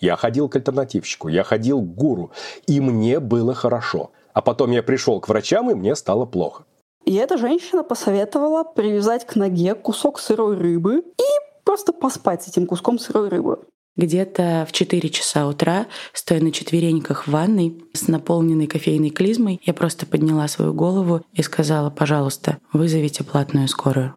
Я ходил к альтернативщику, я ходил к гуру, и мне было хорошо. А потом я пришел к врачам, и мне стало плохо. И эта женщина посоветовала привязать к ноге кусок сырой рыбы и просто поспать с этим куском сырой рыбы. Где-то в 4 часа утра, стоя на четвереньках в ванной с наполненной кофейной клизмой, я просто подняла свою голову и сказала, пожалуйста, вызовите платную скорую.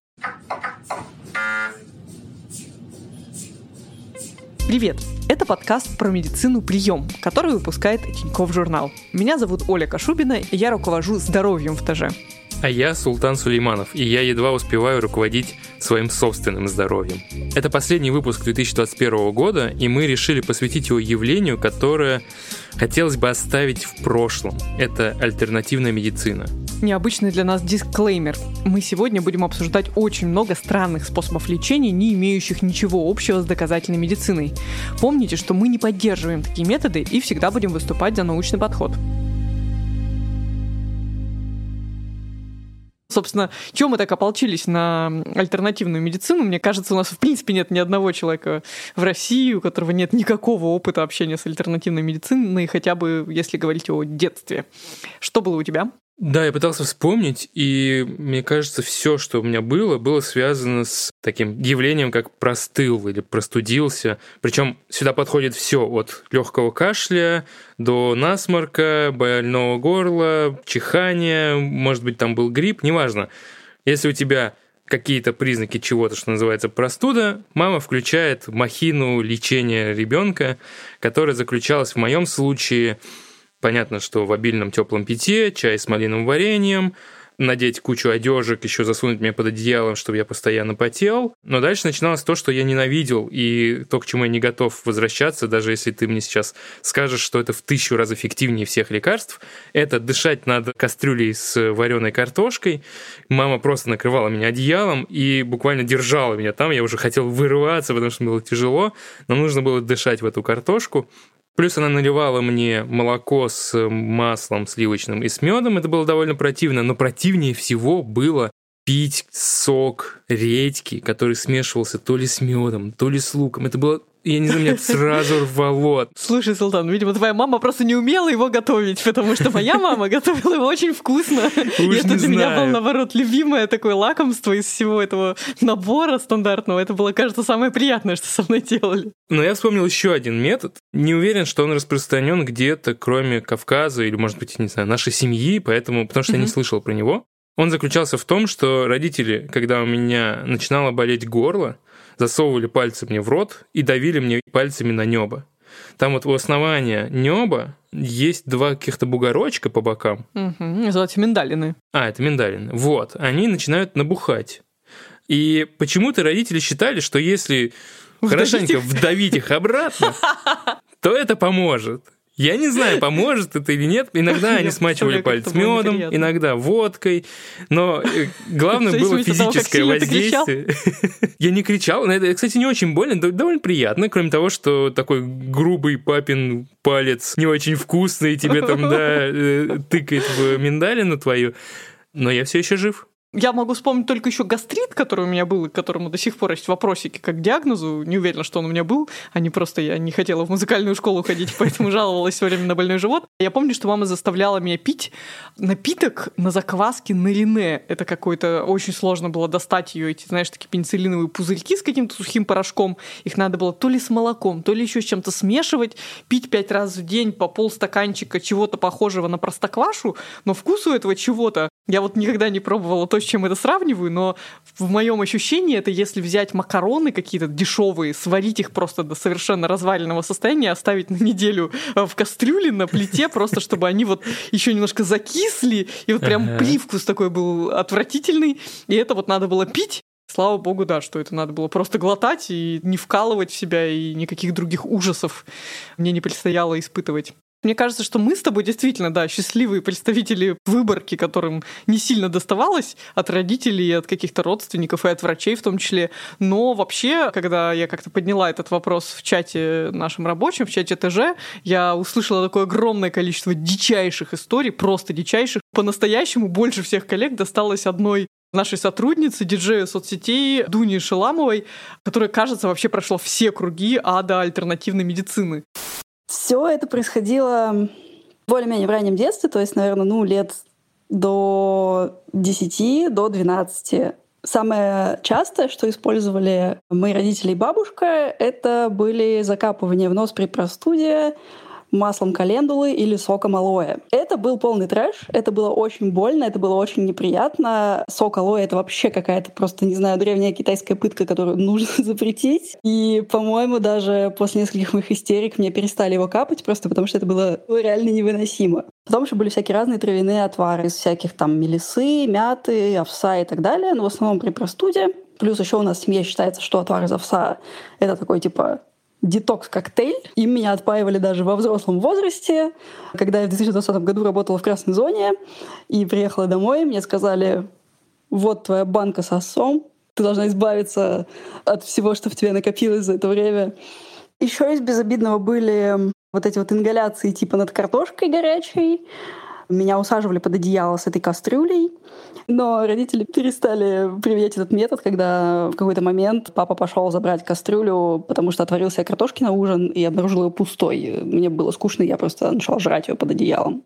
Привет! Это подкаст про медицину «Прием», который выпускает Тинькофф журнал. Меня зовут Оля Кашубина, я руковожу здоровьем в ТЖ. А я Султан Сулейманов, и я едва успеваю руководить своим собственным здоровьем. Это последний выпуск 2021 года, и мы решили посвятить его явлению, которое хотелось бы оставить в прошлом. Это альтернативная медицина. Необычный для нас дисклеймер. Мы сегодня будем обсуждать очень много странных способов лечения, не имеющих ничего общего с доказательной медициной. Помните, что мы не поддерживаем такие методы и всегда будем выступать за научный подход. Собственно, чем мы так ополчились на альтернативную медицину? Мне кажется, у нас в принципе нет ни одного человека в России, у которого нет никакого опыта общения с альтернативной медициной, хотя бы если говорить о детстве. Что было у тебя? Да, я пытался вспомнить, и мне кажется, все, что у меня было, было связано с таким явлением, как простыл или простудился. Причем сюда подходит все от легкого кашля до насморка, больного горла, чихания, может быть, там был грипп, неважно. Если у тебя какие-то признаки чего-то, что называется простуда, мама включает махину лечения ребенка, которая заключалась в моем случае Понятно, что в обильном теплом питье, чай с малиновым вареньем, надеть кучу одежек, еще засунуть меня под одеялом, чтобы я постоянно потел. Но дальше начиналось то, что я ненавидел, и то, к чему я не готов возвращаться, даже если ты мне сейчас скажешь, что это в тысячу раз эффективнее всех лекарств, это дышать над кастрюлей с вареной картошкой. Мама просто накрывала меня одеялом и буквально держала меня там. Я уже хотел вырываться, потому что было тяжело, но нужно было дышать в эту картошку. Плюс она наливала мне молоко с маслом сливочным и с медом. Это было довольно противно, но противнее всего было пить сок редьки, который смешивался то ли с медом, то ли с луком. Это было я не знаю, меня сразу рвало. Слушай, Султан, видимо, твоя мама просто не умела его готовить, потому что моя мама готовила его очень вкусно. И это для меня было, наоборот, любимое такое лакомство из всего этого набора стандартного. Это было, кажется, самое приятное, что со мной делали. Но я вспомнил еще один метод. Не уверен, что он распространен где-то, кроме Кавказа или, может быть, не знаю, нашей семьи, поэтому, потому что я не слышал про него. Он заключался в том, что родители, когда у меня начинало болеть горло, засовывали пальцы мне в рот и давили мне пальцами на небо. Там вот у основания неба есть два каких-то бугорочка по бокам. Угу, называются миндалины. А, это миндалины. Вот, они начинают набухать. И почему-то родители считали, что если вдавить хорошенько их. вдавить их обратно, то это поможет. Я не знаю, поможет это или нет. Иногда они смачивали палец медом, иногда водкой. Но э, главное было физическое воздействие. Я не кричал. Это, кстати, не очень больно, довольно приятно. Кроме того, что такой грубый папин палец не очень вкусный, тебе там, да, э, тыкает в миндалину твою. Но я все еще жив. Я могу вспомнить только еще гастрит, который у меня был, и к которому до сих пор есть вопросики как к диагнозу. Не уверена, что он у меня был, а не просто я не хотела в музыкальную школу ходить, поэтому жаловалась все время на больной живот. Я помню, что мама заставляла меня пить напиток на закваске на Рине. Это какой-то... Очень сложно было достать ее, эти, знаешь, такие пенициллиновые пузырьки с каким-то сухим порошком. Их надо было то ли с молоком, то ли еще с чем-то смешивать, пить пять раз в день по полстаканчика чего-то похожего на простоквашу, но вкусу этого чего-то я вот никогда не пробовала то, с чем это сравниваю, но в моем ощущении это если взять макароны какие-то дешевые, сварить их просто до совершенно разваленного состояния, оставить на неделю э, в кастрюле на плите, просто чтобы они вот еще немножко закисли, и вот прям привкус такой был отвратительный, и это вот надо было пить, Слава богу, да, что это надо было просто глотать и не вкалывать в себя, и никаких других ужасов мне не предстояло испытывать. Мне кажется, что мы с тобой действительно, да, счастливые представители выборки, которым не сильно доставалось от родителей, от каких-то родственников и от врачей в том числе. Но вообще, когда я как-то подняла этот вопрос в чате нашем рабочем, в чате ТЖ, я услышала такое огромное количество дичайших историй, просто дичайших. По-настоящему больше всех коллег досталось одной нашей сотрудницы, диджея соцсетей Дуни Шеламовой, которая, кажется, вообще прошла все круги ада альтернативной медицины. Все это происходило более-менее в раннем детстве, то есть, наверное, ну, лет до 10, до 12. Самое частое, что использовали мои родители и бабушка, это были закапывания в нос при простуде, маслом календулы или соком алоэ. Это был полный трэш, это было очень больно, это было очень неприятно. Сок алоэ — это вообще какая-то просто, не знаю, древняя китайская пытка, которую нужно запретить. И, по-моему, даже после нескольких моих истерик мне перестали его капать, просто потому что это было реально невыносимо. Потом еще были всякие разные травяные отвары из всяких там мелисы, мяты, овса и так далее, но в основном при простуде. Плюс еще у нас в семье считается, что отвар из овса — это такой типа детокс-коктейль. Им меня отпаивали даже во взрослом возрасте. Когда я в 2020 году работала в красной зоне и приехала домой, мне сказали, вот твоя банка с осом, ты должна избавиться от всего, что в тебе накопилось за это время. Еще из безобидного были вот эти вот ингаляции типа над картошкой горячей. Меня усаживали под одеяло с этой кастрюлей. Но родители перестали применять этот метод, когда в какой-то момент папа пошел забрать кастрюлю, потому что отварил себе картошки на ужин и обнаружил ее пустой. Мне было скучно, я просто начала жрать ее под одеялом.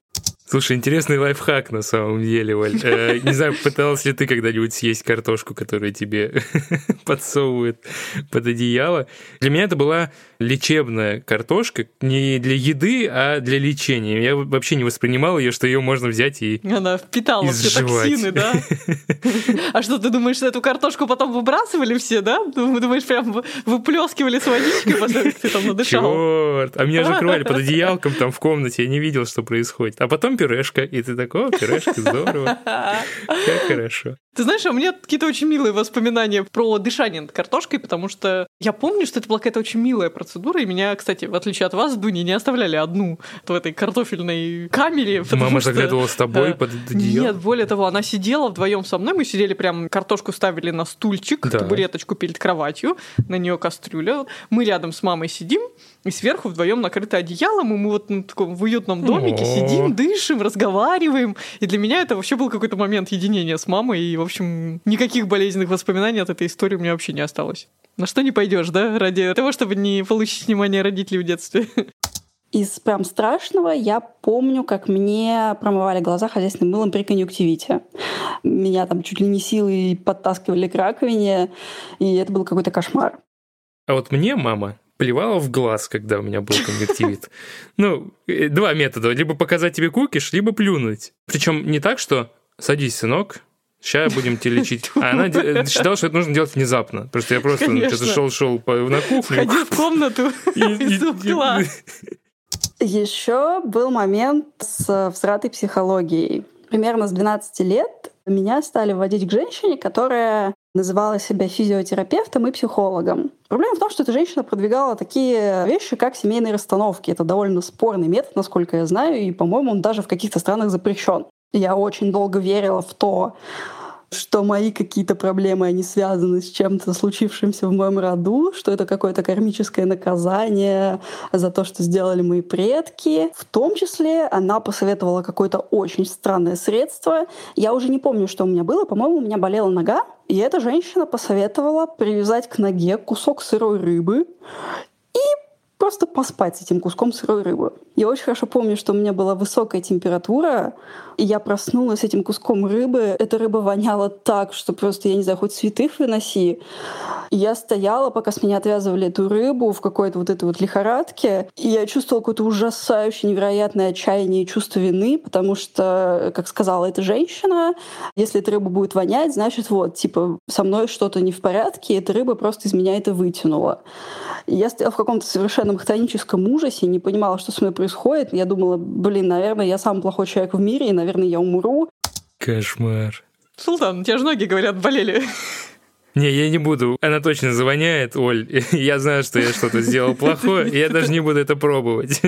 Слушай, интересный лайфхак на самом деле, Оль. Э, не знаю, пыталась ли ты когда-нибудь съесть картошку, которую тебе подсовывают под одеяло. Для меня это была лечебная картошка, не для еды, а для лечения. Я вообще не воспринимал ее, что ее можно взять и Она впитала все токсины, да? А что, ты думаешь, что эту картошку потом выбрасывали все, да? Думаешь, прям выплескивали с водичкой, после как ты там надышал? Черт! А меня же крывали под одеялком там в комнате, я не видел, что происходит. А потом пюрешка, и ты такой, пюрешка, здорово. Как хорошо. Ты знаешь, а у меня какие-то очень милые воспоминания про дышание над картошкой, потому что я помню, что это была какая-то очень милая процедура, и меня, кстати, в отличие от вас, Дуни, не оставляли одну в этой картофельной камере. Мама что, заглядывала с тобой э, под одеяло? Нет, более того, она сидела вдвоем со мной, мы сидели прям, картошку ставили на стульчик, Да. табуреточку перед кроватью, на нее кастрюля, мы рядом с мамой сидим, и сверху вдвоем накрыто одеялом, и мы вот на таком в уютном домике О. сидим, дышим, разговариваем. И для меня это вообще был какой-то момент единения с мамой. И, в общем, никаких болезненных воспоминаний от этой истории у меня вообще не осталось. На что не пойдешь, да, ради того, чтобы не получить внимание родителей в детстве. Из прям страшного я помню, как мне промывали глаза хозяйственным мылом при конъюнктивите. Меня там чуть ли не силой подтаскивали к раковине, и это был какой-то кошмар. А вот мне мама плевала в глаз, когда у меня был конъюнктивит. Ну, э, два метода. Либо показать тебе кукиш, либо плюнуть. Причем не так, что «садись, сынок, Сейчас будем тебя лечить. А она де- считала, что это нужно делать внезапно. Потому что я просто ну, Конечно. что-то шел-шел на кухню. Входи в комнату И- угла. Еще был момент с всратой психологией. Примерно с 12 лет меня стали вводить к женщине, которая называла себя физиотерапевтом и психологом. Проблема в том, что эта женщина продвигала такие вещи, как семейные расстановки. Это довольно спорный метод, насколько я знаю, и, по-моему, он даже в каких-то странах запрещен. Я очень долго верила в то, что мои какие-то проблемы, они связаны с чем-то случившимся в моем роду, что это какое-то кармическое наказание за то, что сделали мои предки. В том числе она посоветовала какое-то очень странное средство. Я уже не помню, что у меня было. По-моему, у меня болела нога. И эта женщина посоветовала привязать к ноге кусок сырой рыбы просто поспать с этим куском сырой рыбы. Я очень хорошо помню, что у меня была высокая температура, и я проснулась с этим куском рыбы. Эта рыба воняла так, что просто, я не знаю, хоть святых выноси. И я стояла, пока с меня отвязывали эту рыбу в какой-то вот этой вот лихорадке, и я чувствовала какое-то ужасающее, невероятное отчаяние и чувство вины, потому что, как сказала эта женщина, если эта рыба будет вонять, значит, вот, типа, со мной что-то не в порядке, и эта рыба просто из меня это вытянула. Я стояла в каком-то совершенном хтоническом ужасе, не понимала, что со мной происходит. Я думала, блин, наверное, я самый плохой человек в мире, и, наверное, я умру. Кошмар. Султан, у тебя же ноги, говорят, болели. Не, я не буду. Она точно завоняет, Оль. Я знаю, что я что-то сделал плохое, и я даже не буду это пробовать.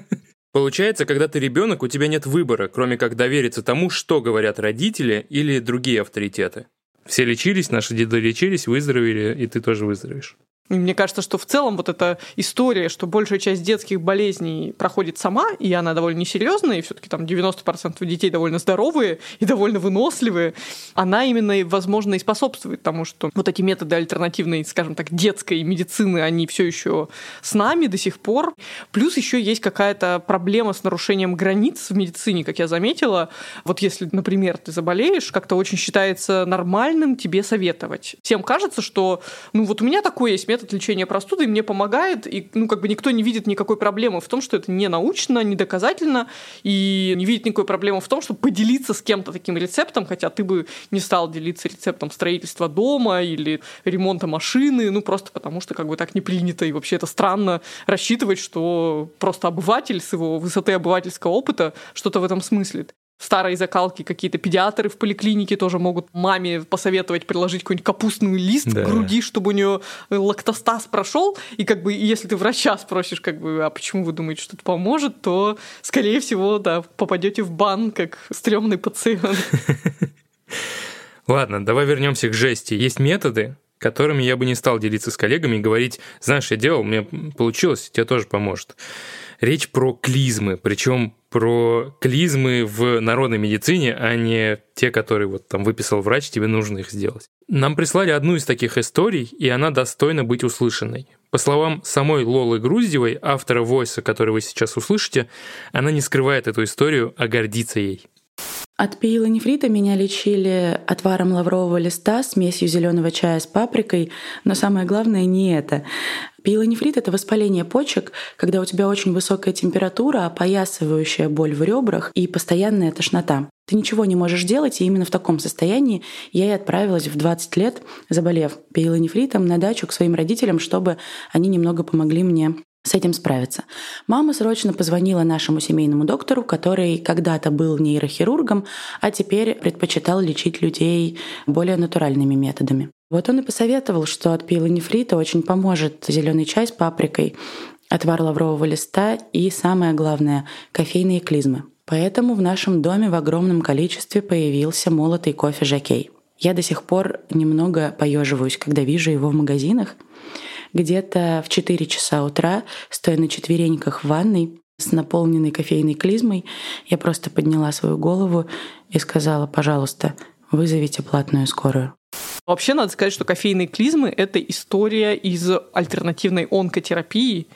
Получается, когда ты ребенок, у тебя нет выбора, кроме как довериться тому, что говорят родители или другие авторитеты. Все лечились, наши деды лечились, выздоровели, и ты тоже выздоровеешь. И мне кажется, что в целом вот эта история, что большая часть детских болезней проходит сама, и она довольно несерьезная, и все-таки там 90% детей довольно здоровые и довольно выносливые, она именно, возможно, и способствует тому, что вот эти методы альтернативной, скажем так, детской медицины, они все еще с нами до сих пор. Плюс еще есть какая-то проблема с нарушением границ в медицине, как я заметила. Вот если, например, ты заболеешь, как-то очень считается нормальным тебе советовать. Всем кажется, что ну вот у меня такой есть метод лечения простуды, и мне помогает, и ну, как бы никто не видит никакой проблемы в том, что это не научно, не доказательно, и не видит никакой проблемы в том, чтобы поделиться с кем-то таким рецептом, хотя ты бы не стал делиться рецептом строительства дома или ремонта машины, ну просто потому что как бы так не принято, и вообще это странно рассчитывать, что просто обыватель с его высоты обывательского опыта что-то в этом смыслит старой закалки какие-то педиатры в поликлинике тоже могут маме посоветовать приложить какой-нибудь капустный лист да. к груди, чтобы у нее лактостаз прошел. И как бы если ты врача спросишь, как бы, а почему вы думаете, что это поможет, то, скорее всего, да, попадете в бан как стрёмный пациент. Ладно, давай вернемся к жести. Есть методы, которыми я бы не стал делиться с коллегами и говорить, знаешь, я делал, мне получилось, тебе тоже поможет. Речь про клизмы, причем про клизмы в народной медицине, а не те, которые вот там выписал врач, тебе нужно их сделать. Нам прислали одну из таких историй, и она достойна быть услышанной. По словам самой Лолы Груздевой, автора войса, который вы сейчас услышите, она не скрывает эту историю, а гордится ей. От пиелонефрита меня лечили отваром лаврового листа, смесью зеленого чая с паприкой, но самое главное не это. Пиелонефрит — это воспаление почек, когда у тебя очень высокая температура, опоясывающая боль в ребрах и постоянная тошнота. Ты ничего не можешь делать, и именно в таком состоянии я и отправилась в 20 лет, заболев пиелонефритом, на дачу к своим родителям, чтобы они немного помогли мне с этим справиться. Мама срочно позвонила нашему семейному доктору, который когда-то был нейрохирургом, а теперь предпочитал лечить людей более натуральными методами. Вот он и посоветовал, что от пилонефрита очень поможет зеленый чай с паприкой, отвар лаврового листа и, самое главное, кофейные клизмы. Поэтому в нашем доме в огромном количестве появился молотый кофе «Жакей». Я до сих пор немного поеживаюсь, когда вижу его в магазинах — где-то в 4 часа утра, стоя на четвереньках в ванной, с наполненной кофейной клизмой, я просто подняла свою голову и сказала, пожалуйста, вызовите платную скорую. Вообще, надо сказать, что кофейные клизмы — это история из альтернативной онкотерапии,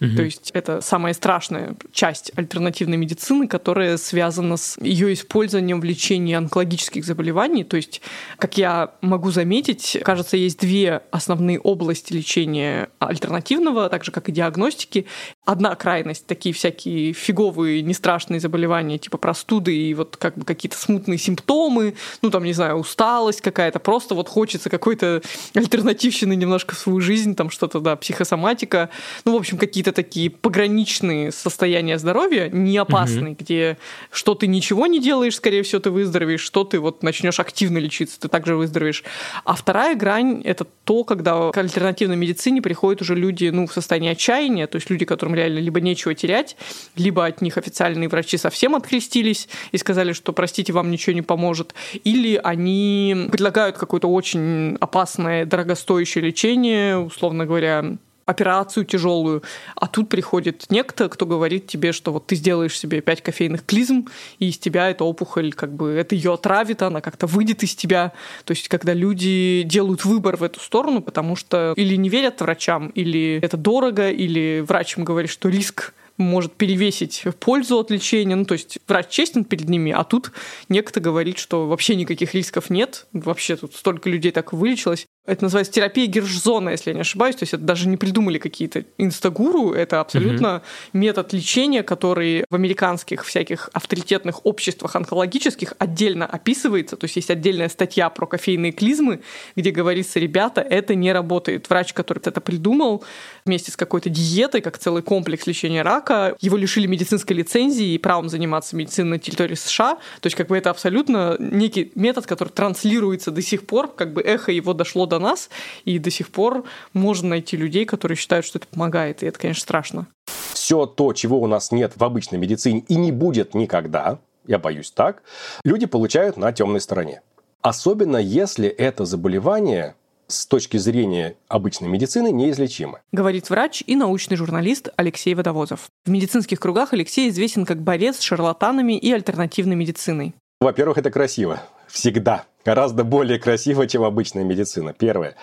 Угу. То есть это самая страшная часть альтернативной медицины, которая связана с ее использованием в лечении онкологических заболеваний. То есть, как я могу заметить, кажется, есть две основные области лечения альтернативного, так же как и диагностики. Одна крайность такие всякие фиговые, не страшные заболевания, типа простуды и вот как бы какие-то смутные симптомы, ну там, не знаю, усталость какая-то, просто вот хочется какой-то альтернативщины немножко в свою жизнь, там что-то, да, психосоматика. Ну, в общем, какие-то такие пограничные состояния здоровья, не опасные, угу. где что ты ничего не делаешь, скорее всего, ты выздоровеешь, что ты вот начнешь активно лечиться, ты также выздоровеешь. А вторая грань — это то, когда к альтернативной медицине приходят уже люди ну, в состоянии отчаяния, то есть люди, которым реально либо нечего терять, либо от них официальные врачи совсем открестились и сказали, что, простите, вам ничего не поможет, или они предлагают какое-то очень опасное, дорогостоящее лечение, условно говоря, операцию тяжелую, а тут приходит некто, кто говорит тебе, что вот ты сделаешь себе пять кофейных клизм, и из тебя эта опухоль, как бы, это ее отравит, она как-то выйдет из тебя. То есть, когда люди делают выбор в эту сторону, потому что или не верят врачам, или это дорого, или врач им говорит, что риск может перевесить пользу от лечения. Ну, то есть врач честен перед ними, а тут некто говорит, что вообще никаких рисков нет. Вообще тут столько людей так вылечилось. Это называется терапия Гершзона, если я не ошибаюсь. То есть это даже не придумали какие-то инстагуру. Это абсолютно mm метод лечения, который в американских всяких авторитетных обществах онкологических отдельно описывается. То есть есть отдельная статья про кофейные клизмы, где говорится, ребята, это не работает. Врач, который это придумал вместе с какой-то диетой, как целый комплекс лечения рака, его лишили медицинской лицензии и правом заниматься медициной на территории США. То есть как бы это абсолютно некий метод, который транслируется до сих пор, как бы эхо его дошло до нас, и до сих пор можно найти людей, которые считают, что это помогает, и это, конечно, страшно. Все то, чего у нас нет в обычной медицине и не будет никогда, я боюсь так, люди получают на темной стороне. Особенно если это заболевание с точки зрения обычной медицины неизлечимы. Говорит врач и научный журналист Алексей Водовозов. В медицинских кругах Алексей известен как борец с шарлатанами и альтернативной медициной. Во-первых, это красиво. Всегда. Гораздо более красиво, чем обычная медицина. Первое.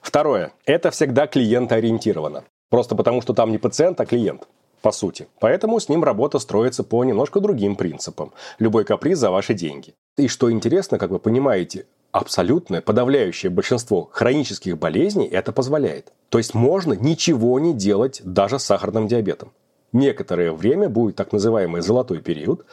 Второе. Это всегда клиентоориентировано. Просто потому, что там не пациент, а клиент по сути. Поэтому с ним работа строится по немножко другим принципам. Любой каприз за ваши деньги. И что интересно, как вы понимаете, абсолютное подавляющее большинство хронических болезней это позволяет. То есть можно ничего не делать даже с сахарным диабетом некоторое время будет так называемый золотой период,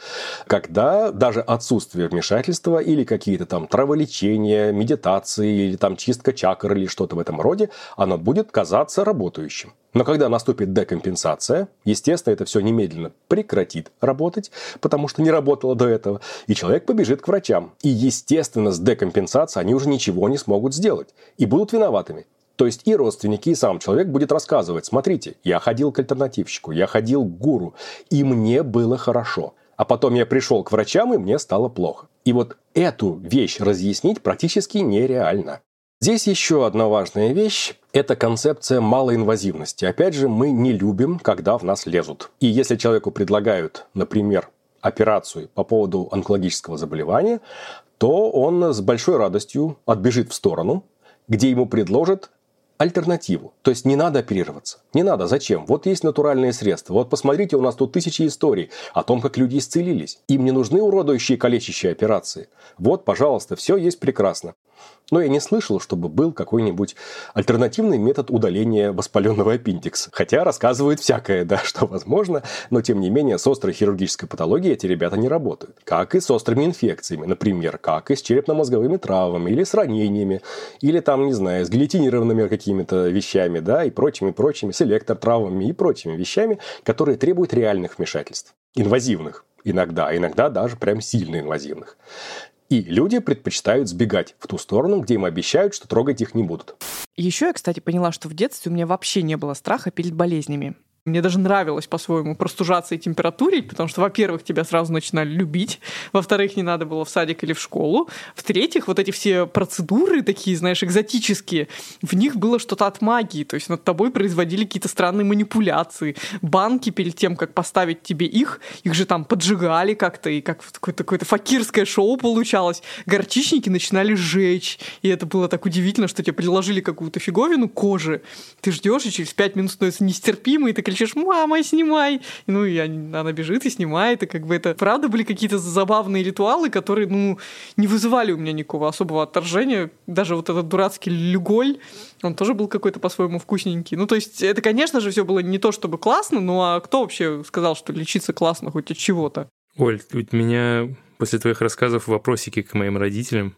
когда даже отсутствие вмешательства или какие-то там траволечения, медитации или там чистка чакр или что-то в этом роде, оно будет казаться работающим. Но когда наступит декомпенсация, естественно, это все немедленно прекратит работать, потому что не работало до этого, и человек побежит к врачам. И, естественно, с декомпенсацией они уже ничего не смогут сделать и будут виноватыми. То есть и родственники, и сам человек будет рассказывать, смотрите, я ходил к альтернативщику, я ходил к гуру, и мне было хорошо. А потом я пришел к врачам, и мне стало плохо. И вот эту вещь разъяснить практически нереально. Здесь еще одна важная вещь – это концепция малоинвазивности. Опять же, мы не любим, когда в нас лезут. И если человеку предлагают, например, операцию по поводу онкологического заболевания, то он с большой радостью отбежит в сторону, где ему предложат альтернативу. То есть не надо оперироваться. Не надо. Зачем? Вот есть натуральные средства. Вот посмотрите, у нас тут тысячи историй о том, как люди исцелились. Им не нужны уродующие калечащие операции. Вот, пожалуйста, все есть прекрасно. Но я не слышал, чтобы был какой-нибудь альтернативный метод удаления воспаленного аппендикса. Хотя рассказывают всякое, да, что возможно, но тем не менее с острой хирургической патологией эти ребята не работают. Как и с острыми инфекциями, например, как и с черепно-мозговыми травмами, или с ранениями, или там, не знаю, с гильотинированными какими-то вещами, да, и прочими, прочими, с электротравмами и прочими вещами, которые требуют реальных вмешательств. Инвазивных иногда, иногда даже прям сильно инвазивных. И люди предпочитают сбегать в ту сторону, где им обещают, что трогать их не будут. Еще я, кстати, поняла, что в детстве у меня вообще не было страха перед болезнями. Мне даже нравилось по-своему простужаться и температурить, потому что, во-первых, тебя сразу начинали любить, во-вторых, не надо было в садик или в школу, в-третьих, вот эти все процедуры такие, знаешь, экзотические, в них было что-то от магии, то есть над тобой производили какие-то странные манипуляции. Банки перед тем, как поставить тебе их, их же там поджигали как-то, и как какое-то, какое-то факирское шоу получалось. Горчичники начинали сжечь, и это было так удивительно, что тебе предложили какую-то фиговину кожи, ты ждешь, и через пять минут становится нестерпимо, и ты мама, снимай. Ну, и она бежит и снимает, и как бы это правда были какие-то забавные ритуалы, которые, ну, не вызывали у меня никакого особого отторжения. Даже вот этот дурацкий люголь, он тоже был какой-то по-своему вкусненький. Ну, то есть это, конечно же, все было не то чтобы классно, ну а кто вообще сказал, что лечиться классно хоть от чего-то? Оль, у меня после твоих рассказов вопросики к моим родителям.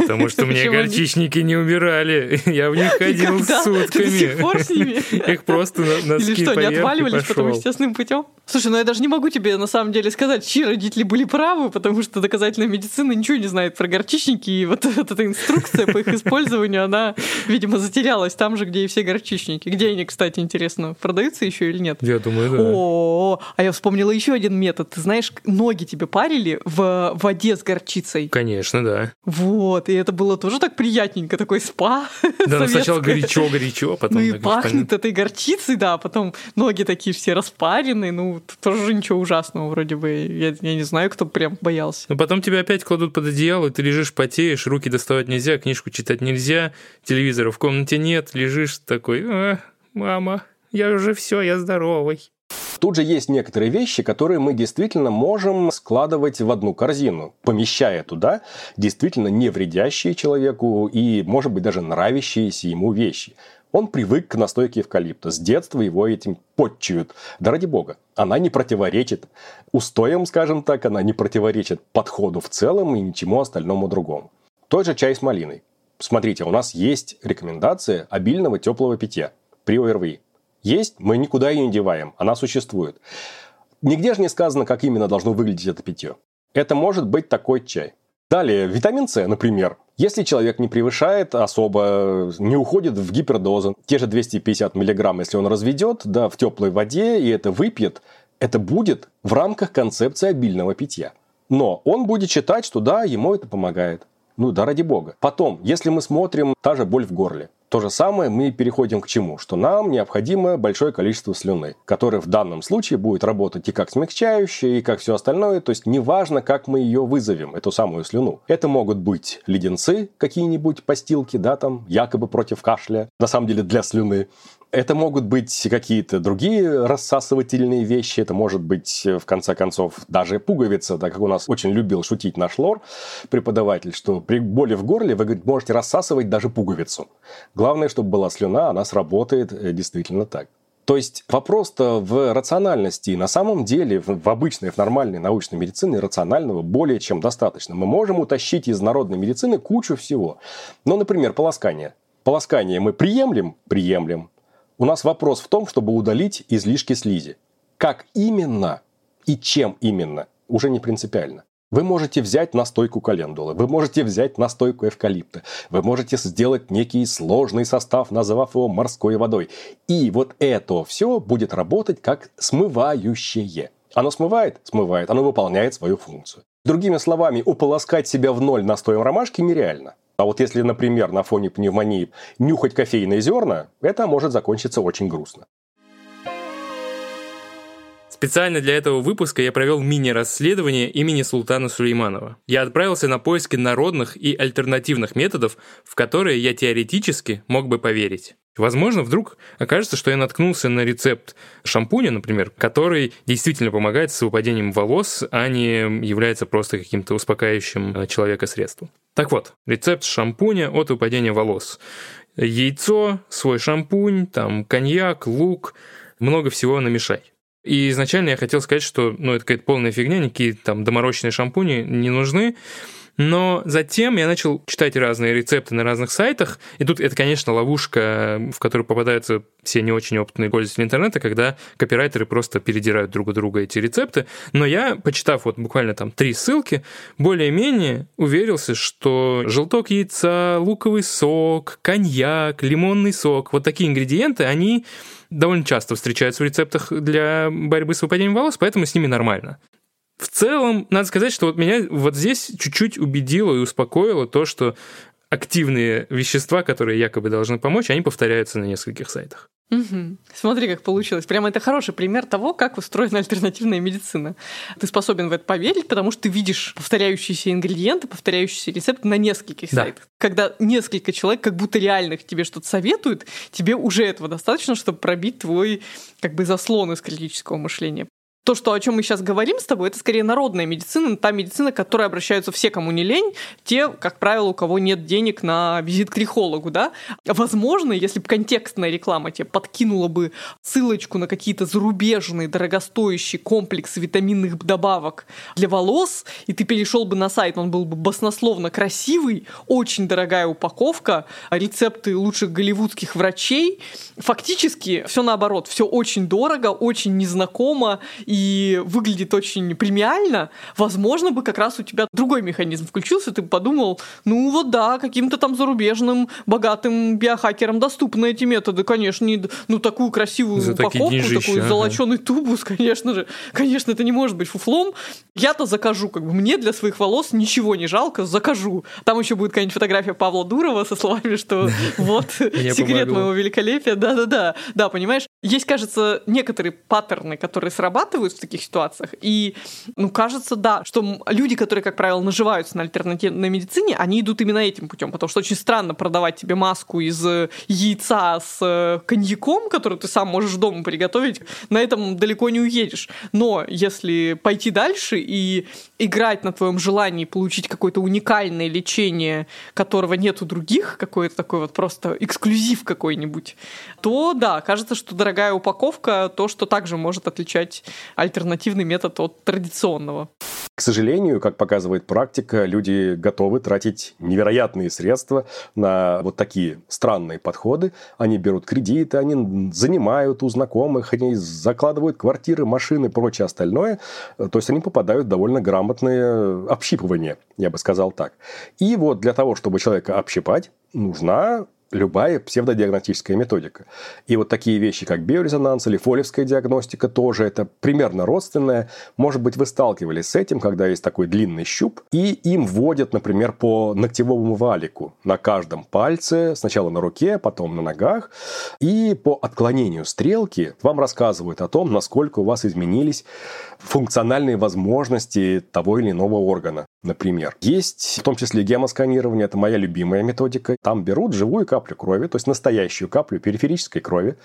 Потому что мне горчичники не убирали. Я в них ходил сутками. Их просто на Или что, не отваливались потом естественным путем? Слушай, ну я даже не могу тебе на самом деле сказать, чьи родители были правы, потому что доказательная медицина ничего не знает про горчичники, и вот, вот эта инструкция по их использованию, она, видимо, затерялась там же, где и все горчичники. Где они, кстати, интересно, продаются еще или нет? Я думаю, да. О, а я вспомнила еще один метод. Ты знаешь, ноги тебе парили в воде с горчицей? Конечно, да. Вот, и это было тоже так приятненько, такой спа. Да, ну сначала горячо-горячо, а потом... Ну и пахнет этой горчицей, да, потом ноги такие все распаренные, ну тоже ничего ужасного вроде бы. Я, я не знаю, кто прям боялся. Но потом тебя опять кладут под одеяло, ты лежишь, потеешь, руки доставать нельзя, книжку читать нельзя, телевизора в комнате нет, лежишь такой, а, мама, я уже все, я здоровый. Тут же есть некоторые вещи, которые мы действительно можем складывать в одну корзину, помещая туда действительно не вредящие человеку и, может быть, даже нравящиеся ему вещи. Он привык к настойке эвкалипта. С детства его этим подчуют. Да ради бога, она не противоречит устоям, скажем так, она не противоречит подходу в целом и ничему остальному другому. Тот же чай с малиной. Смотрите, у нас есть рекомендация обильного теплого питья при ОРВИ. Есть, мы никуда ее не деваем, она существует. Нигде же не сказано, как именно должно выглядеть это питье. Это может быть такой чай. Далее, витамин С, например. Если человек не превышает особо, не уходит в гипердозу, те же 250 миллиграмм, если он разведет, да, в теплой воде и это выпьет, это будет в рамках концепции обильного питья. Но он будет считать, что да, ему это помогает. Ну да, ради бога. Потом, если мы смотрим, та же боль в горле. То же самое мы переходим к чему? Что нам необходимо большое количество слюны, которое в данном случае будет работать и как смягчающее, и как все остальное. То есть неважно, как мы ее вызовем, эту самую слюну. Это могут быть леденцы, какие-нибудь постилки, да, там, якобы против кашля, на самом деле для слюны. Это могут быть какие-то другие рассасывательные вещи. Это может быть, в конце концов, даже пуговица, так как у нас очень любил шутить наш лор, преподаватель, что при боли в горле вы можете рассасывать даже пуговицу. Главное, чтобы была слюна, она сработает э, действительно так. То есть вопрос-то в рациональности. на самом деле в обычной, в нормальной научной медицине рационального более чем достаточно. Мы можем утащить из народной медицины кучу всего. Ну, например, полоскание. Полоскание мы приемлем? Приемлем. У нас вопрос в том, чтобы удалить излишки слизи. Как именно и чем именно, уже не принципиально. Вы можете взять настойку календулы, вы можете взять настойку эвкалипта, вы можете сделать некий сложный состав, назвав его морской водой. И вот это все будет работать как смывающее. Оно смывает? Смывает. Оно выполняет свою функцию. Другими словами, уполоскать себя в ноль настоем ромашки нереально. А вот если, например, на фоне пневмонии нюхать кофейные зерна, это может закончиться очень грустно. Специально для этого выпуска я провел мини-расследование имени Султана Сулейманова. Я отправился на поиски народных и альтернативных методов, в которые я теоретически мог бы поверить. Возможно, вдруг окажется, что я наткнулся на рецепт шампуня, например, который действительно помогает с выпадением волос, а не является просто каким-то успокаивающим э, человека средством. Так вот, рецепт шампуня от выпадения волос. Яйцо, свой шампунь, там коньяк, лук, много всего намешай. И изначально я хотел сказать, что ну, это какая-то полная фигня, никакие там доморощенные шампуни не нужны. Но затем я начал читать разные рецепты на разных сайтах, и тут это, конечно, ловушка, в которую попадаются все не очень опытные пользователи интернета, когда копирайтеры просто передирают друг у друга эти рецепты. Но я, почитав вот буквально там три ссылки, более-менее уверился, что желток яйца, луковый сок, коньяк, лимонный сок, вот такие ингредиенты, они довольно часто встречаются в рецептах для борьбы с выпадением волос, поэтому с ними нормально. В целом, надо сказать, что вот меня вот здесь чуть-чуть убедило и успокоило то, что активные вещества, которые якобы должны помочь, они повторяются на нескольких сайтах. Угу. Смотри, как получилось. Прямо это хороший пример того, как устроена альтернативная медицина. Ты способен в это поверить, потому что ты видишь повторяющиеся ингредиенты, повторяющиеся рецепты на нескольких да. сайтах. Когда несколько человек как будто реальных тебе что-то советуют, тебе уже этого достаточно, чтобы пробить твой как бы заслон из критического мышления то, что, о чем мы сейчас говорим с тобой, это скорее народная медицина, та медицина, к которой обращаются все, кому не лень, те, как правило, у кого нет денег на визит к трихологу, да. Возможно, если бы контекстная реклама тебе подкинула бы ссылочку на какие-то зарубежные дорогостоящие комплексы витаминных добавок для волос, и ты перешел бы на сайт, он был бы баснословно красивый, очень дорогая упаковка, рецепты лучших голливудских врачей, фактически все наоборот, все очень дорого, очень незнакомо, и выглядит очень премиально, возможно бы как раз у тебя другой механизм включился, ты бы подумал, ну вот да, каким-то там зарубежным богатым биохакерам доступны эти методы, конечно, не, ну такую красивую За упаковку, такой ага. золоченый тубус, конечно же, конечно, это не может быть фуфлом. Я-то закажу, как бы мне для своих волос ничего не жалко, закажу. Там еще будет какая-нибудь фотография Павла Дурова со словами, что вот секрет моего великолепия, да-да-да, да, понимаешь? Есть, кажется, некоторые паттерны, которые срабатывают, в таких ситуациях. И, ну, кажется, да, что люди, которые, как правило, наживаются на альтернативной медицине, они идут именно этим путем, потому что очень странно продавать тебе маску из э, яйца с э, коньяком, который ты сам можешь дома приготовить, на этом далеко не уедешь. Но если пойти дальше и играть на твоем желании получить какое-то уникальное лечение, которого нет у других, какой-то такой вот просто эксклюзив какой-нибудь, то да, кажется, что дорогая упаковка то, что также может отличать альтернативный метод от традиционного. К сожалению, как показывает практика, люди готовы тратить невероятные средства на вот такие странные подходы. Они берут кредиты, они занимают у знакомых, они закладывают квартиры, машины и прочее остальное. То есть они попадают в довольно грамотное общипывание, я бы сказал так. И вот для того, чтобы человека общипать, нужна любая псевдодиагностическая методика. И вот такие вещи, как биорезонанс или фолевская диагностика, тоже это примерно родственное. Может быть, вы сталкивались с этим, когда есть такой длинный щуп, и им вводят, например, по ногтевому валику на каждом пальце, сначала на руке, потом на ногах, и по отклонению стрелки вам рассказывают о том, насколько у вас изменились функциональные возможности того или иного органа, например. Есть в том числе гемосканирование, это моя любимая методика. Там берут живую каплю крови, то есть настоящую каплю периферической крови,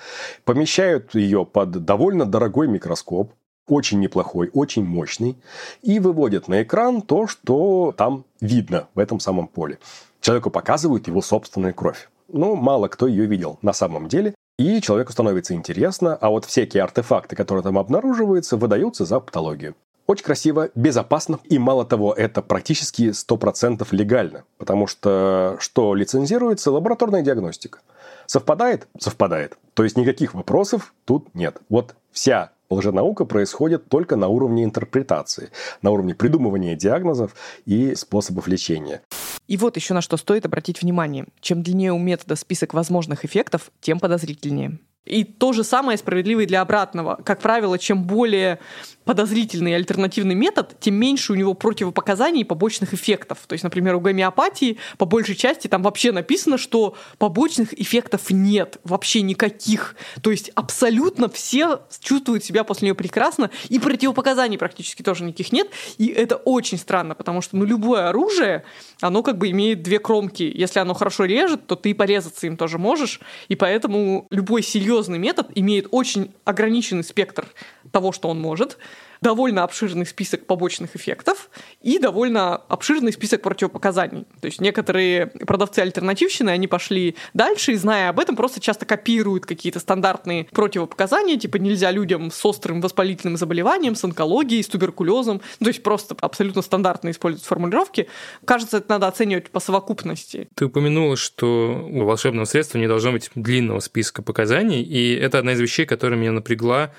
помещают ее под довольно дорогой микроскоп, очень неплохой, очень мощный, и выводят на экран то, что там видно в этом самом поле. Человеку показывают его собственную кровь. Ну, мало кто ее видел на самом деле. И человеку становится интересно, а вот всякие артефакты, которые там обнаруживаются, выдаются за патологию. Очень красиво, безопасно и, мало того, это практически 100% легально, потому что что лицензируется? Лабораторная диагностика. Совпадает? Совпадает. То есть никаких вопросов тут нет. Вот вся лженаука происходит только на уровне интерпретации, на уровне придумывания диагнозов и способов лечения. И вот еще на что стоит обратить внимание. Чем длиннее у метода список возможных эффектов, тем подозрительнее. И то же самое справедливо и для обратного. Как правило, чем более подозрительный альтернативный метод, тем меньше у него противопоказаний и побочных эффектов. То есть, например, у гомеопатии по большей части там вообще написано, что побочных эффектов нет, вообще никаких. То есть абсолютно все чувствуют себя после нее прекрасно, и противопоказаний практически тоже никаких нет. И это очень странно, потому что ну, любое оружие, оно как бы имеет две кромки. Если оно хорошо режет, то ты порезаться им тоже можешь. И поэтому любой серьезный метод имеет очень ограниченный спектр того, что он может довольно обширный список побочных эффектов и довольно обширный список противопоказаний. То есть некоторые продавцы альтернативщины, они пошли дальше и, зная об этом, просто часто копируют какие-то стандартные противопоказания, типа нельзя людям с острым воспалительным заболеванием, с онкологией, с туберкулезом. Ну, то есть просто абсолютно стандартно используют формулировки. Кажется, это надо оценивать по совокупности. Ты упомянула, что у волшебного средства не должно быть длинного списка показаний, и это одна из вещей, которая меня напрягла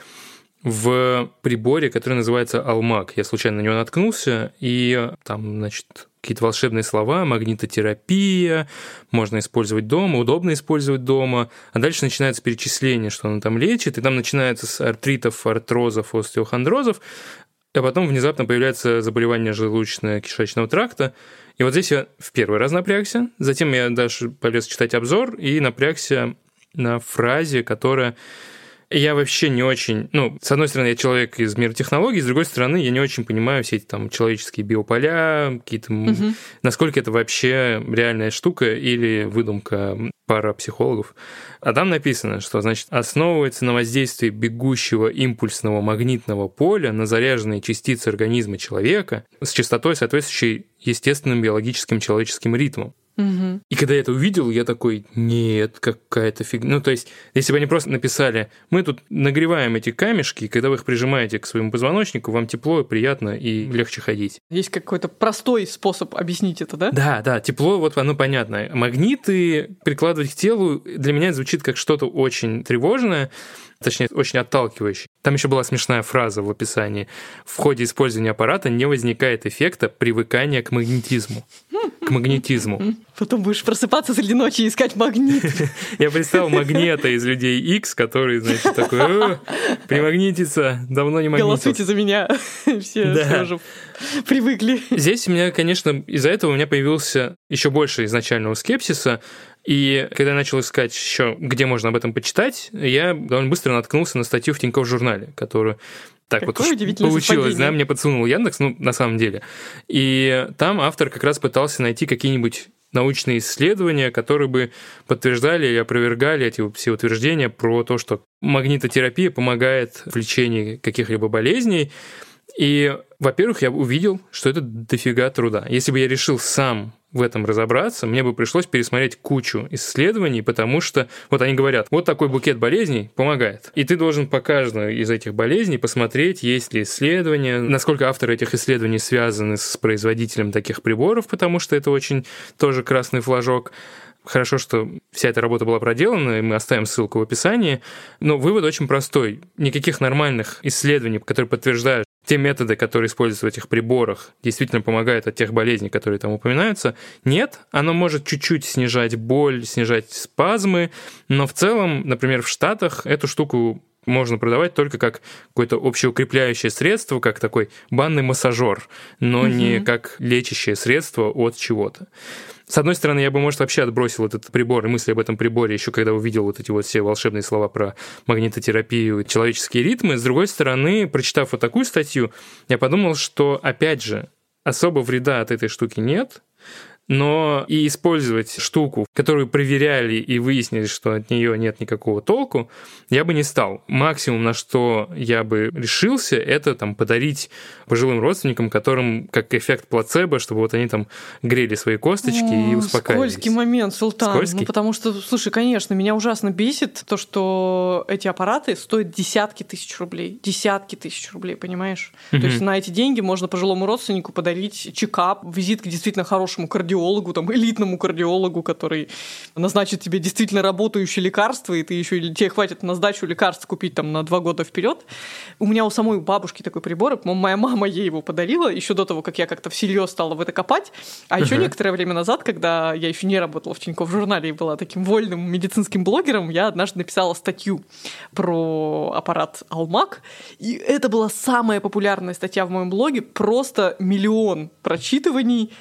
в приборе, который называется Алмак. Я случайно на него наткнулся, и там, значит, какие-то волшебные слова, магнитотерапия, можно использовать дома, удобно использовать дома. А дальше начинается перечисление, что он там лечит, и там начинается с артритов, артрозов, остеохондрозов, а потом внезапно появляется заболевание желудочно-кишечного тракта. И вот здесь я в первый раз напрягся, затем я дальше полез читать обзор и напрягся на фразе, которая я вообще не очень... Ну, с одной стороны, я человек из мира технологий, с другой стороны, я не очень понимаю все эти там человеческие биополя, какие-то... Угу. Насколько это вообще реальная штука или выдумка пара психологов. А там написано, что, значит, основывается на воздействии бегущего импульсного магнитного поля на заряженные частицы организма человека с частотой, соответствующей естественным биологическим человеческим ритмам. Угу. И когда я это увидел, я такой, нет, какая-то фигня. Ну, то есть, если бы они просто написали, мы тут нагреваем эти камешки, и когда вы их прижимаете к своему позвоночнику, вам тепло, приятно и легче ходить. Есть какой-то простой способ объяснить это, да? Да, да, тепло, вот оно понятно. Магниты прикладывать к телу, для меня звучит как что-то очень тревожное, точнее, очень отталкивающий. Там еще была смешная фраза в описании. В ходе использования аппарата не возникает эффекта привыкания к магнетизму. К магнетизму. Потом будешь просыпаться среди ночи и искать магнит. Я представил магнета из людей X, который, значит, такой, примагнитится, давно не магнитился. Голосуйте за меня. Все уже привыкли. Здесь у меня, конечно, из-за этого у меня появился еще больше изначального скепсиса, и когда я начал искать еще, где можно об этом почитать, я довольно быстро наткнулся на статью в Тинькофф журнале, которую так Какое вот получилось, совпадение. да, мне подсунул Яндекс, ну, на самом деле. И там автор как раз пытался найти какие-нибудь научные исследования, которые бы подтверждали или опровергали эти все утверждения про то, что магнитотерапия помогает в лечении каких-либо болезней. И, во-первых, я увидел, что это дофига труда. Если бы я решил сам в этом разобраться, мне бы пришлось пересмотреть кучу исследований, потому что вот они говорят, вот такой букет болезней помогает. И ты должен по каждой из этих болезней посмотреть, есть ли исследования, насколько авторы этих исследований связаны с производителем таких приборов, потому что это очень тоже красный флажок. Хорошо, что вся эта работа была проделана, и мы оставим ссылку в описании. Но вывод очень простой. Никаких нормальных исследований, которые подтверждают, те методы, которые используются в этих приборах, действительно помогают от тех болезней, которые там упоминаются. Нет, оно может чуть-чуть снижать боль, снижать спазмы, но в целом, например, в Штатах эту штуку можно продавать только как какое-то общеукрепляющее средство, как такой банный массажер, но угу. не как лечащее средство от чего-то. С одной стороны, я бы, может, вообще отбросил этот прибор и мысли об этом приборе еще когда увидел вот эти вот все волшебные слова про магнитотерапию, человеческие ритмы. С другой стороны, прочитав вот такую статью, я подумал, что, опять же, особо вреда от этой штуки нет, но и использовать штуку, которую проверяли и выяснили, что от нее нет никакого толку, я бы не стал. Максимум, на что я бы решился, это там подарить пожилым родственникам, которым как эффект плацебо, чтобы вот они там грели свои косточки О, и успокаивались. Скользкий момент, Султан. Ну, Скользкий? Ну, потому что, слушай, конечно, меня ужасно бесит то, что эти аппараты стоят десятки тысяч рублей. Десятки тысяч рублей, понимаешь? Mm-hmm. То есть на эти деньги можно пожилому родственнику подарить чекап, визит к действительно хорошему кардиологу, кардиологу, там, элитному кардиологу, который назначит тебе действительно работающее лекарство, и ты еще тебе хватит на сдачу лекарств купить там на два года вперед. У меня у самой бабушки такой прибор, моя мама ей его подарила еще до того, как я как-то всерьез стала в это копать. А еще uh-huh. некоторое время назад, когда я еще не работала в Тинькофф журнале и была таким вольным медицинским блогером, я однажды написала статью про аппарат Алмак, и это была самая популярная статья в моем блоге, просто миллион прочитываний,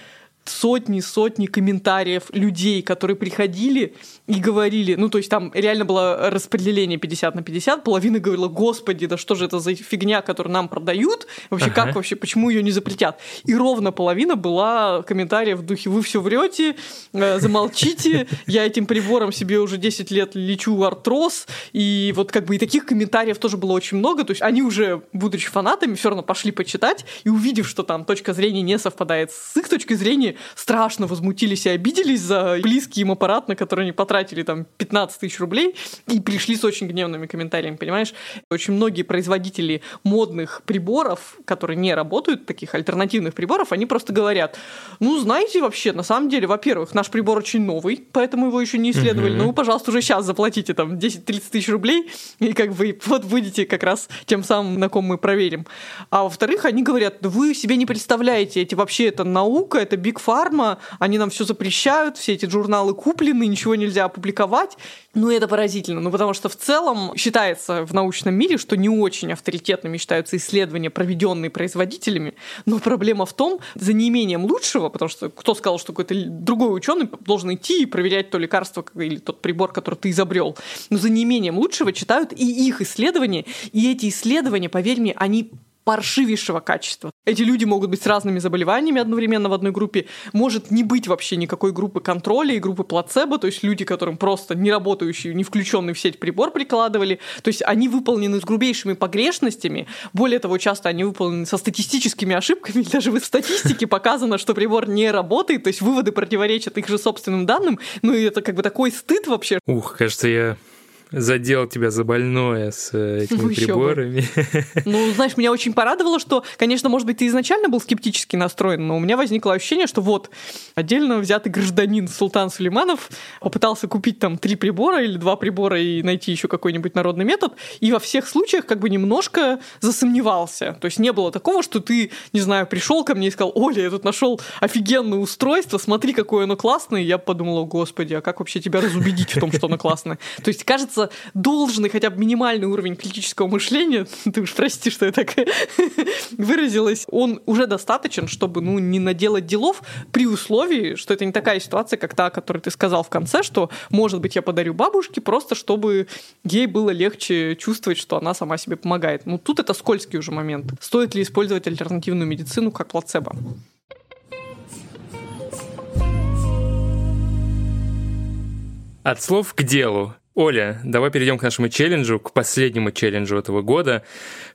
сотни-сотни комментариев людей, которые приходили и говорили, ну, то есть там реально было распределение 50 на 50, половина говорила, господи, да что же это за фигня, которую нам продают, вообще ага. как вообще, почему ее не запретят? И ровно половина была комментариев в духе, вы все врете, э, замолчите, я этим прибором себе уже 10 лет лечу артроз, и вот как бы и таких комментариев тоже было очень много, то есть они уже, будучи фанатами, все равно пошли почитать, и увидев, что там точка зрения не совпадает с их точкой зрения, страшно возмутились и обиделись за близкий им аппарат, на который они потратили там 15 тысяч рублей, и пришли с очень гневными комментариями, понимаешь? Очень многие производители модных приборов, которые не работают, таких альтернативных приборов, они просто говорят, ну, знаете, вообще, на самом деле, во-первых, наш прибор очень новый, поэтому его еще не исследовали, ну, пожалуйста, уже сейчас заплатите там 10-30 тысяч рублей, и как бы вот будете как раз тем самым, на ком мы проверим. А во-вторых, они говорят, вы себе не представляете, эти вообще это наука, это big фарма, они нам все запрещают, все эти журналы куплены, ничего нельзя опубликовать. Ну, это поразительно. Ну, потому что в целом считается в научном мире, что не очень авторитетными считаются исследования, проведенные производителями. Но проблема в том, за неимением лучшего, потому что кто сказал, что какой-то другой ученый должен идти и проверять то лекарство или тот прибор, который ты изобрел. Но за неимением лучшего читают и их исследования, и эти исследования, поверь мне, они паршивейшего качества. Эти люди могут быть с разными заболеваниями одновременно в одной группе. Может не быть вообще никакой группы контроля и группы плацебо, то есть люди, которым просто не работающий, не включенный в сеть прибор прикладывали. То есть они выполнены с грубейшими погрешностями. Более того, часто они выполнены со статистическими ошибками. Даже в статистике показано, что прибор не работает, то есть выводы противоречат их же собственным данным. Ну и это как бы такой стыд вообще. Ух, кажется, я задел тебя за больное с э, этими ну, приборами. Ну, знаешь, меня очень порадовало, что, конечно, может быть, ты изначально был скептически настроен, но у меня возникло ощущение, что вот отдельно взятый гражданин Султан Сулейманов попытался купить там три прибора или два прибора и найти еще какой-нибудь народный метод, и во всех случаях как бы немножко засомневался. То есть не было такого, что ты, не знаю, пришел ко мне и сказал, Оля, я тут нашел офигенное устройство, смотри, какое оно классное. И я подумала, господи, а как вообще тебя разубедить в том, что оно классное? То есть, кажется, кажется, должный хотя бы минимальный уровень критического мышления, ты уж прости, что я так выразилась, он уже достаточен, чтобы ну, не наделать делов при условии, что это не такая ситуация, как та, о которой ты сказал в конце, что, может быть, я подарю бабушке просто, чтобы ей было легче чувствовать, что она сама себе помогает. Ну, тут это скользкий уже момент. Стоит ли использовать альтернативную медицину как плацебо? От слов к делу. Оля, давай перейдем к нашему челленджу, к последнему челленджу этого года.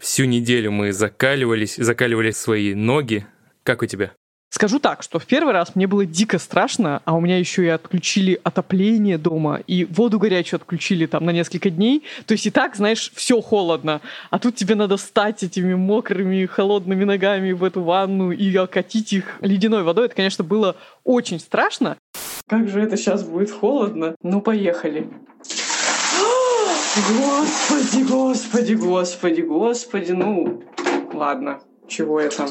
Всю неделю мы закаливались, закаливали свои ноги. Как у тебя? Скажу так, что в первый раз мне было дико страшно, а у меня еще и отключили отопление дома, и воду горячую отключили там на несколько дней. То есть и так, знаешь, все холодно. А тут тебе надо встать этими мокрыми, холодными ногами в эту ванну и окатить их ледяной водой. Это, конечно, было очень страшно. Как же это сейчас будет холодно? Ну, поехали. Господи, господи, господи, господи, ну, ладно. чего я там.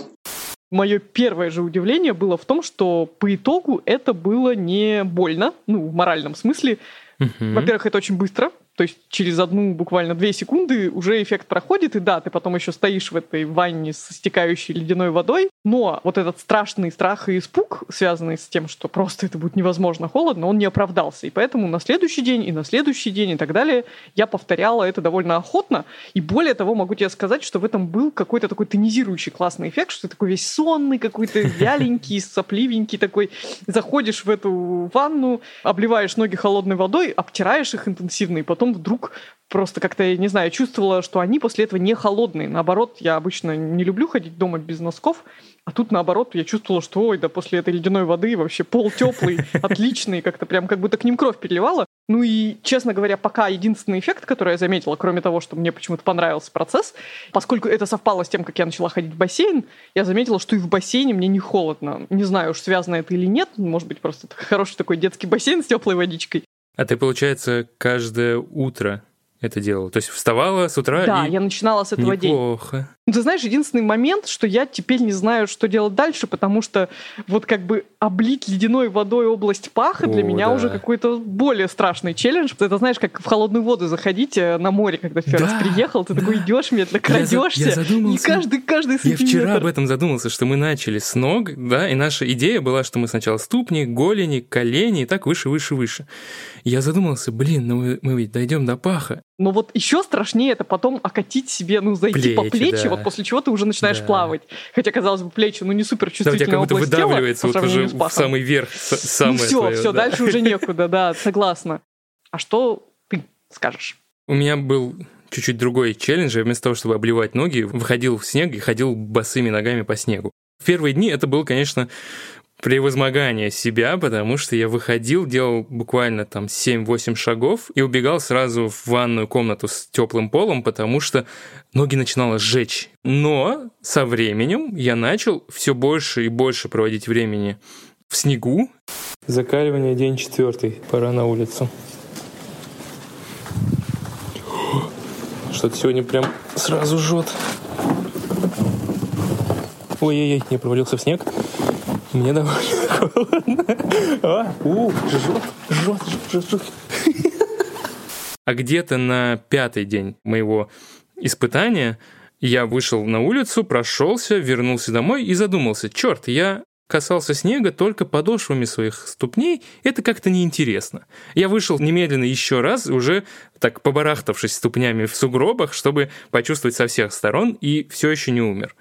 Мое первое же удивление было в том, что по итогу это было не больно, ну, в моральном смысле. Мгм. Во-первых, это очень быстро. То есть через одну, буквально две секунды уже эффект проходит, и да, ты потом еще стоишь в этой ванне с стекающей ледяной водой, но вот этот страшный страх и испуг, связанный с тем, что просто это будет невозможно холодно, он не оправдался. И поэтому на следующий день, и на следующий день, и так далее, я повторяла это довольно охотно. И более того, могу тебе сказать, что в этом был какой-то такой тонизирующий классный эффект, что ты такой весь сонный, какой-то вяленький, сопливенький такой. Заходишь в эту ванну, обливаешь ноги холодной водой, обтираешь их интенсивно, и потом вдруг просто как-то, не знаю, чувствовала, что они после этого не холодные. Наоборот, я обычно не люблю ходить дома без носков, а тут наоборот, я чувствовала, что ой, да после этой ледяной воды вообще пол теплый, отличный, как-то прям как будто к ним кровь переливала. Ну и, честно говоря, пока единственный эффект, который я заметила, кроме того, что мне почему-то понравился процесс, поскольку это совпало с тем, как я начала ходить в бассейн, я заметила, что и в бассейне мне не холодно. Не знаю, уж связано это или нет, может быть, просто хороший такой детский бассейн с теплой водичкой. А ты, получается, каждое утро это делала? То есть вставала с утра Да, и... я начинала с этого. Неплохо. Ну, Ты знаешь, единственный момент, что я теперь не знаю, что делать дальше, потому что вот как бы облить ледяной водой область паха для О, меня да. уже какой-то более страшный челлендж. Это знаешь, как в холодную воду заходить э, на море, когда в первый раз Да, приехал, ты да. такой идешь медленно, Я за- я крадешься, и задумался. каждый, каждый Я сантиметр. вчера об этом задумался, что мы начали с ног, да, и наша идея была, что мы сначала ступни, голени, колени, и так выше, выше, выше. Я задумался, блин, ну мы, мы ведь дойдем до паха. Но вот еще страшнее это потом окатить себе, ну, зайти по Плечи, плечи, да. вот после чего ты уже начинаешь Да. плавать. Хотя, казалось бы, плечи, ну, не супер Да, чувствительная как будто область тела по вот уже сравнению в самый верх, с- самое ну все, твое, все, да. дальше уже некуда, да, согласна. А что ты скажешь? У меня был чуть-чуть другой челлендж. Я вместо того, чтобы обливать ноги, выходил в снег и ходил босыми ногами по снегу. В первые дни это было, конечно, превозмогание себя, потому что я выходил, делал буквально там 7-8 шагов и убегал сразу в ванную комнату с теплым полом, потому что ноги начинало сжечь. Но со временем я начал все больше и больше проводить времени в снегу. Закаливание день четвертый, пора на улицу. Что-то сегодня прям сразу жжет. Ой-ой-ой, не провалился в снег. Мне довольно холодно. А, у, жжет, жжет, жжет, жжет. А где-то на пятый день моего испытания я вышел на улицу, прошелся, вернулся домой и задумался, черт, я касался снега только подошвами своих ступней, это как-то неинтересно. Я вышел немедленно еще раз, уже так побарахтавшись ступнями в сугробах, чтобы почувствовать со всех сторон, и все еще не умер.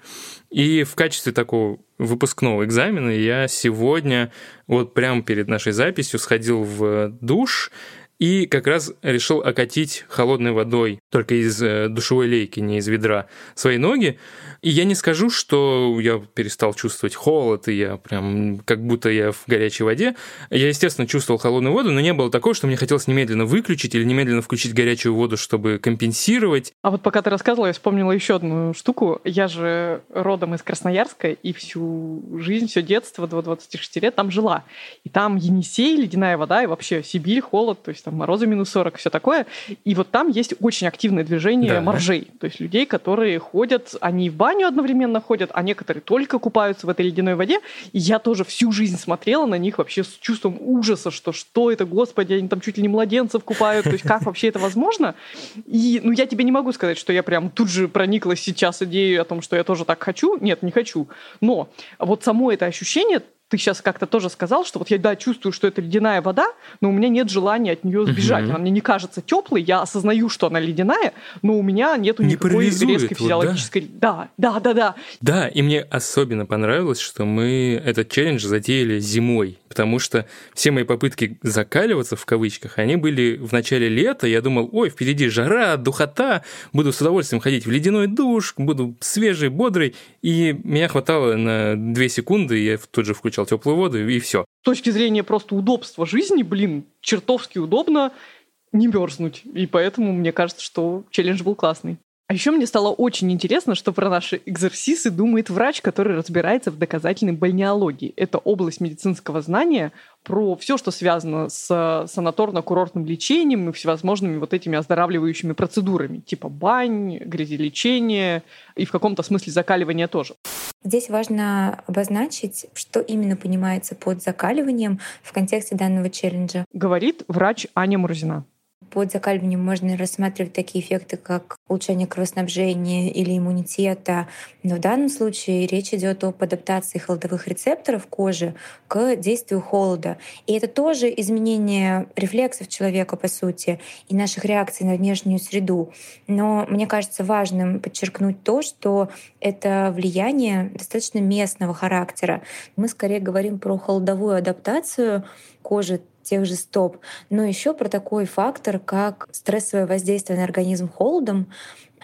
И в качестве такого выпускного экзамена я сегодня, вот прямо перед нашей записью, сходил в душ и как раз решил окатить холодной водой, только из э, душевой лейки, не из ведра, свои ноги. И я не скажу, что я перестал чувствовать холод, и я прям как будто я в горячей воде. Я, естественно, чувствовал холодную воду, но не было такого, что мне хотелось немедленно выключить или немедленно включить горячую воду, чтобы компенсировать. А вот пока ты рассказывала, я вспомнила еще одну штуку. Я же родом из Красноярска и всю жизнь, все детство до 26 лет там жила. И там Енисей, ледяная вода, и вообще Сибирь, холод, то есть там морозы минус 40, все такое. И вот там есть очень активное движение Да. моржей. То есть людей, которые ходят, они в баню одновременно ходят, а некоторые только купаются в этой ледяной воде. И я тоже всю жизнь смотрела на них вообще с чувством ужаса, что что это, господи, они там чуть ли не младенцев купают, то есть как вообще это возможно? И, ну, я тебе не могу сказать, что я прям тут же прониклась сейчас идеей о том, что я тоже так хочу. Нет, не хочу. Но вот само это ощущение, ты сейчас как-то тоже сказал, что вот я, да, чувствую, что это ледяная вода, но у меня нет желания от нее сбежать. Мгм. Она мне не кажется теплой, я осознаю, что она ледяная, но у меня нету Не никакой резкой вот, да? физиологической... Да, да, да, да. Да, и мне особенно понравилось, что мы этот челлендж затеяли зимой, потому что все мои попытки закаливаться в кавычках, они были в начале лета. Я думал, ой, впереди жара, духота, буду с удовольствием ходить в ледяной душ, буду свежий, бодрый. И меня хватало на две секунды, я тут же включал теплую воду, и все. С точки зрения просто удобства жизни, блин, чертовски удобно не мерзнуть. И поэтому мне кажется, что челлендж был классный. А еще мне стало очень интересно, что про наши экзерсисы думает врач, который разбирается в доказательной бальнеологии. Это область медицинского знания про все, что связано с санаторно-курортным лечением и всевозможными вот этими оздоравливающими процедурами, типа бань, грязелечение и в каком-то смысле закаливание тоже. Здесь важно обозначить, что именно понимается под закаливанием в контексте данного челленджа. Говорит врач Аня Мурзина. Под закаливанием можно рассматривать такие эффекты, как улучшение кровоснабжения или иммунитета. Но в данном случае речь идет об адаптации холодовых рецепторов кожи к действию холода. И это тоже изменение рефлексов человека, по сути, и наших реакций на внешнюю среду. Но мне кажется важным подчеркнуть то, что это влияние достаточно местного характера. Мы скорее говорим про холодовую адаптацию кожи тех же стоп, но еще про такой фактор, как стрессовое воздействие на организм холодом,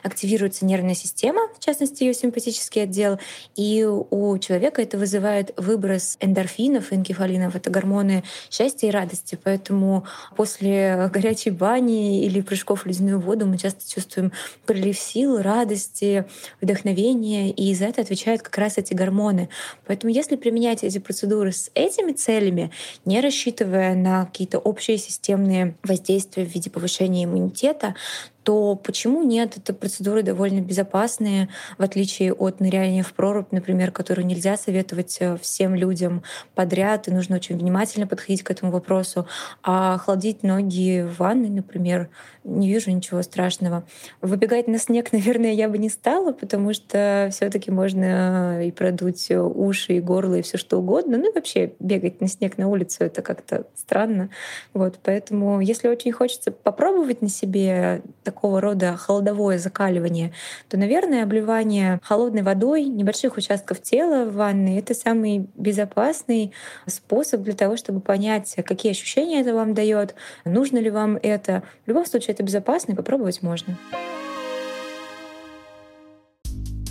активируется нервная система, в частности, ее симпатический отдел, и у человека это вызывает выброс эндорфинов, энкефалинов, это гормоны счастья и радости. Поэтому после горячей бани или прыжков в ледяную воду мы часто чувствуем прилив сил, радости, вдохновения, и за это отвечают как раз эти гормоны. Поэтому если применять эти процедуры с этими целями, не рассчитывая на какие-то общие системные воздействия в виде повышения иммунитета, то почему нет? Это процедуры довольно безопасные, в отличие от ныряния в прорубь, например, которую нельзя советовать э, всем людям подряд, и нужно очень внимательно подходить к этому вопросу. А охладить ноги в ванной, например, не вижу ничего страшного. Выбегать на снег, наверное, я бы не стала, потому что все таки можно и продуть уши, и горло, и все что угодно. Ну и вообще бегать на снег на улицу — это как-то странно. Вот, поэтому если очень хочется попробовать на себе такого рода холодовое закаливание, то, наверное, обливание холодной водой небольших участков тела в ванной — это самый безопасный способ для того, чтобы понять, какие ощущения это вам дает, нужно ли вам это. В любом случае, это безопасно и попробовать можно.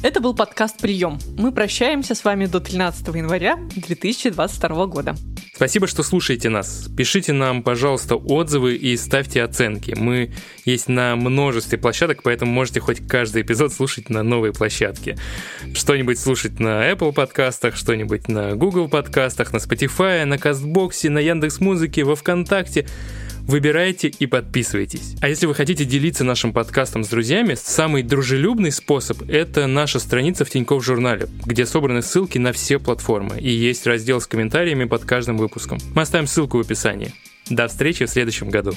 Это был подкаст «Прием». Мы прощаемся с вами до 13 января 2022 года. Спасибо, что слушаете нас. Пишите нам, пожалуйста, отзывы и ставьте оценки. Мы есть на множестве площадок, поэтому можете хоть каждый эпизод слушать на новой площадке. Что-нибудь слушать на Apple подкастах, что-нибудь на Google подкастах, на Spotify, на Кастбоксе, на Яндекс.Музыке, во Вконтакте. Выбирайте и подписывайтесь. А если вы хотите делиться нашим подкастом с друзьями, самый дружелюбный способ — это наша страница в Тинькофф журнале, где собраны ссылки на все платформы и есть раздел с комментариями под каждым выпуском. Мы оставим ссылку в описании. До встречи в следующем году.